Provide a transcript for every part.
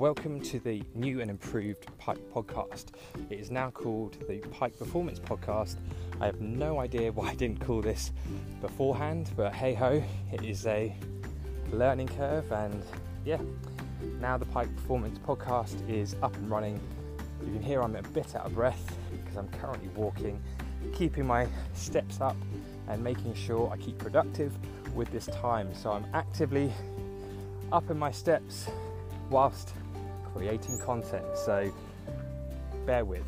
welcome to the new and improved Pike podcast. It is now called the Pike Performance Podcast. I have no idea why I didn't call this beforehand, but hey ho, it is a learning curve, and yeah, now the Pike Performance Podcast is up and running. You can hear I'm a bit out of breath because I'm currently walking, keeping my steps up and making sure I keep productive with this time. So I'm actively up in my steps whilst creating content. So bear with.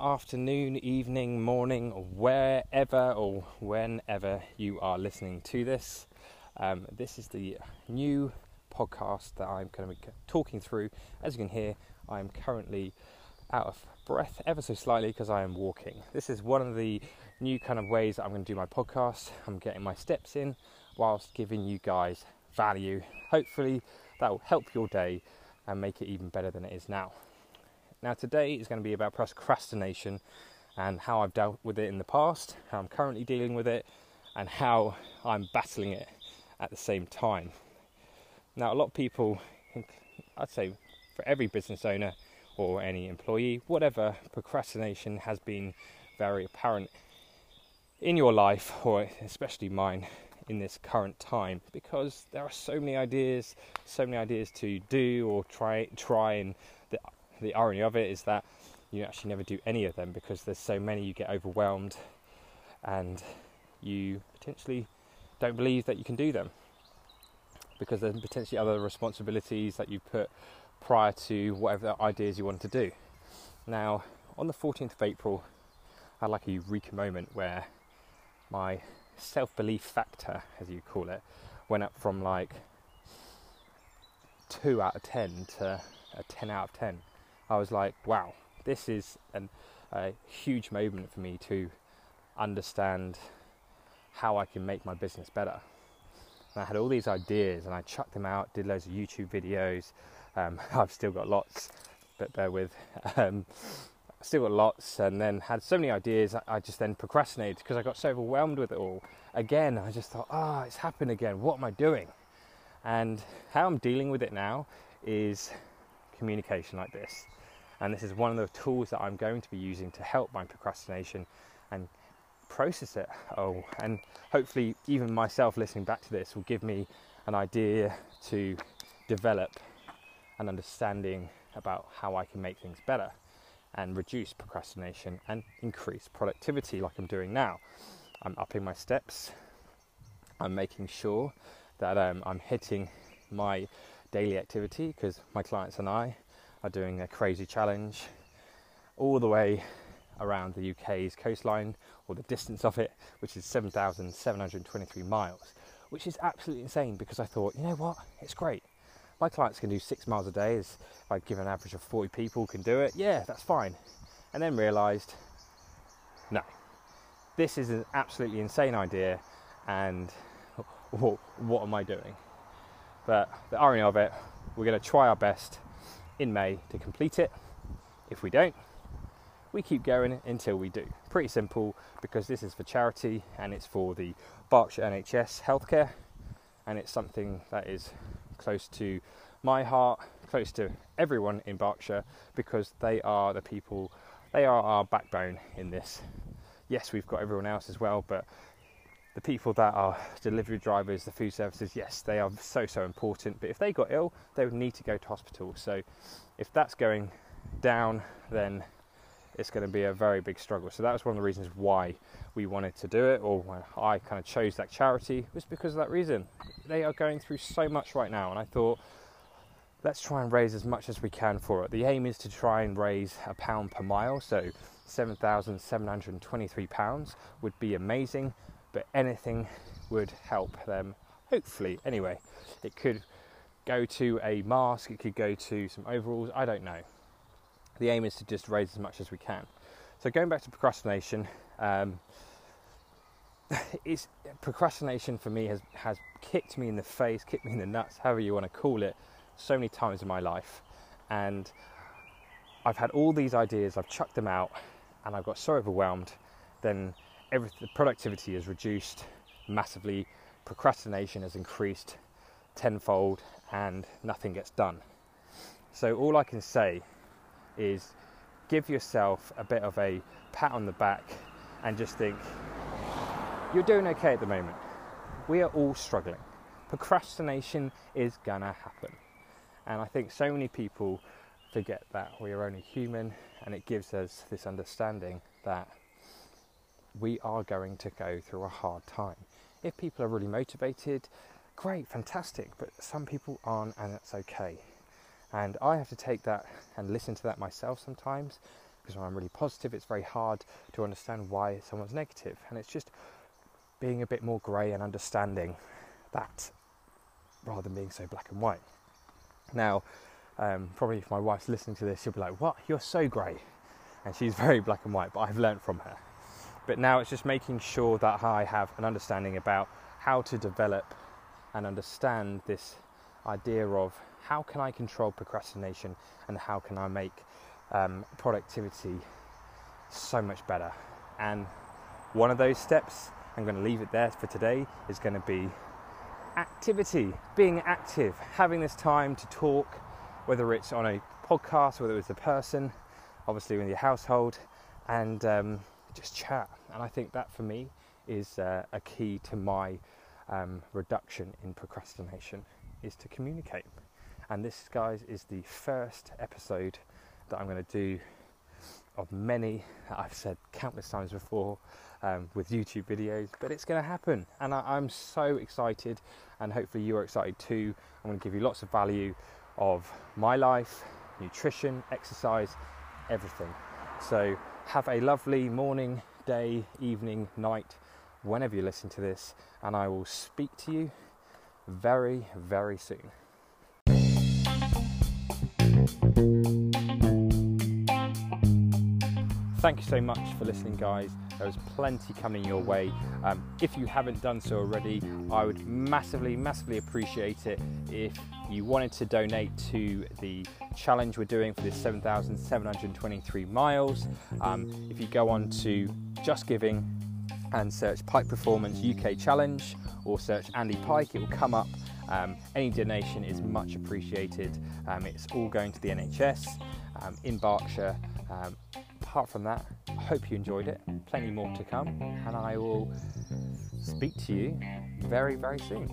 Afternoon, evening, morning, wherever or whenever you are listening to this. Um, this is the new podcast that I'm going to be talking through. As you can hear, I'm currently out of breath ever so slightly because I am walking. This is one of the new kind of ways that I'm going to do my podcast. I'm getting my steps in whilst giving you guys value. Hopefully, that will help your day and make it even better than it is now. Now, today is going to be about procrastination and how I've dealt with it in the past, how I'm currently dealing with it, and how I'm battling it at the same time. Now, a lot of people, I'd say for every business owner or any employee, whatever, procrastination has been very apparent in your life, or especially mine, in this current time, because there are so many ideas, so many ideas to do or try, try, and the the irony of it is that you actually never do any of them because there's so many you get overwhelmed, and you potentially don't believe that you can do them because there's potentially other responsibilities that you put prior to whatever ideas you want to do. Now, on the 14th of April, I had like a eureka moment where my self belief factor, as you call it, went up from like 2 out of 10 to a 10 out of 10. I was like, wow, this is an, a huge moment for me to understand how I can make my business better. And I had all these ideas and I chucked them out, did loads of YouTube videos. Um, I've still got lots, but bear with. Um, still got lots, and then had so many ideas. I just then procrastinated because I got so overwhelmed with it all. Again, I just thought, ah, oh, it's happened again. What am I doing? And how I'm dealing with it now is communication like this. And this is one of the tools that I'm going to be using to help my procrastination and process it. Oh, and hopefully, even myself listening back to this will give me an idea to develop an understanding about how I can make things better and reduce procrastination and increase productivity like I'm doing now. I'm upping my steps, I'm making sure that um, I'm hitting my daily activity because my clients and I are doing a crazy challenge all the way around the UK's coastline or the distance of it, which is 7,723 miles, which is absolutely insane because I thought, you know what, it's great. My clients can do six miles a day, as I give an average of 40 people can do it. Yeah, that's fine. And then realised, no, this is an absolutely insane idea, and what am I doing? But the irony of it, we're going to try our best in May to complete it. If we don't, we keep going until we do. Pretty simple because this is for charity and it's for the Berkshire NHS healthcare, and it's something that is close to my heart, close to everyone in Berkshire because they are the people, they are our backbone in this. Yes, we've got everyone else as well, but the people that are delivery drivers, the food services, yes, they are so, so important. But if they got ill, they would need to go to hospital. So if that's going down, then it's going to be a very big struggle. So that was one of the reasons why we wanted to do it, or when I kind of chose that charity, was because of that reason. They are going through so much right now, and I thought, let's try and raise as much as we can for it. The aim is to try and raise a pound per mile, so £7,723 would be amazing, but anything would help them, hopefully. Anyway, it could go to a mask, it could go to some overalls, I don't know the aim is to just raise as much as we can. So going back to procrastination, um, procrastination for me has has kicked me in the face, kicked me in the nuts, however you want to call it, so many times in my life, and I've had all these ideas, I've chucked them out, and I've got so overwhelmed. Then every the productivity is reduced massively, procrastination has increased tenfold and nothing gets done. So, all I can say is give yourself a bit of a pat on the back and just think you're doing okay at the moment. We are all struggling. Procrastination is gonna happen. And I think so many people forget that we are only human and it gives us this understanding that we are going to go through a hard time. If people are really motivated, great, fantastic, but some people aren't, and that's okay. And I have to take that and listen to that myself sometimes because when I'm really positive, it's very hard to understand why someone's negative. And it's just being a bit more grey and understanding that rather than being so black and white. Now, um, probably if my wife's listening to this, she'll be like, What? You're so grey. And she's very black and white, but I've learned from her. But now it's just making sure that I have an understanding about how to develop and understand this idea of how can I control procrastination and how can I make um, productivity so much better. And one of those steps, I'm going to leave it there for today, is going to be activity, being active, having this time to talk, whether it's on a podcast, whether it's a person, obviously in your household, and um, just chat. And I think that for me is uh, a key to my um, reduction in procrastination is to communicate. And this, guys, is the first episode that I'm going to do of many I've said countless times before um, with YouTube videos, but it's going to happen. And I, I'm so excited, and hopefully, you are excited too. I'm going to give you lots of value of my life, nutrition, exercise, everything. So, have a lovely morning, day, evening, night, whenever you listen to this, and I will speak to you very, very soon. Thank you so much for listening, guys. There's plenty coming your way. Um, if you haven't done so already, I would massively, massively appreciate it if you wanted to donate to the challenge we're doing for this 7,723 miles. Um, if you go on to Just Giving and search Pike Performance UK Challenge or search Andy Pike, it will come up. Um, any donation is much appreciated. Um, it's all going to the NHS um, in Berkshire. Apart from that, I hope you enjoyed it. Plenty more to come, and I will speak to you very, very soon.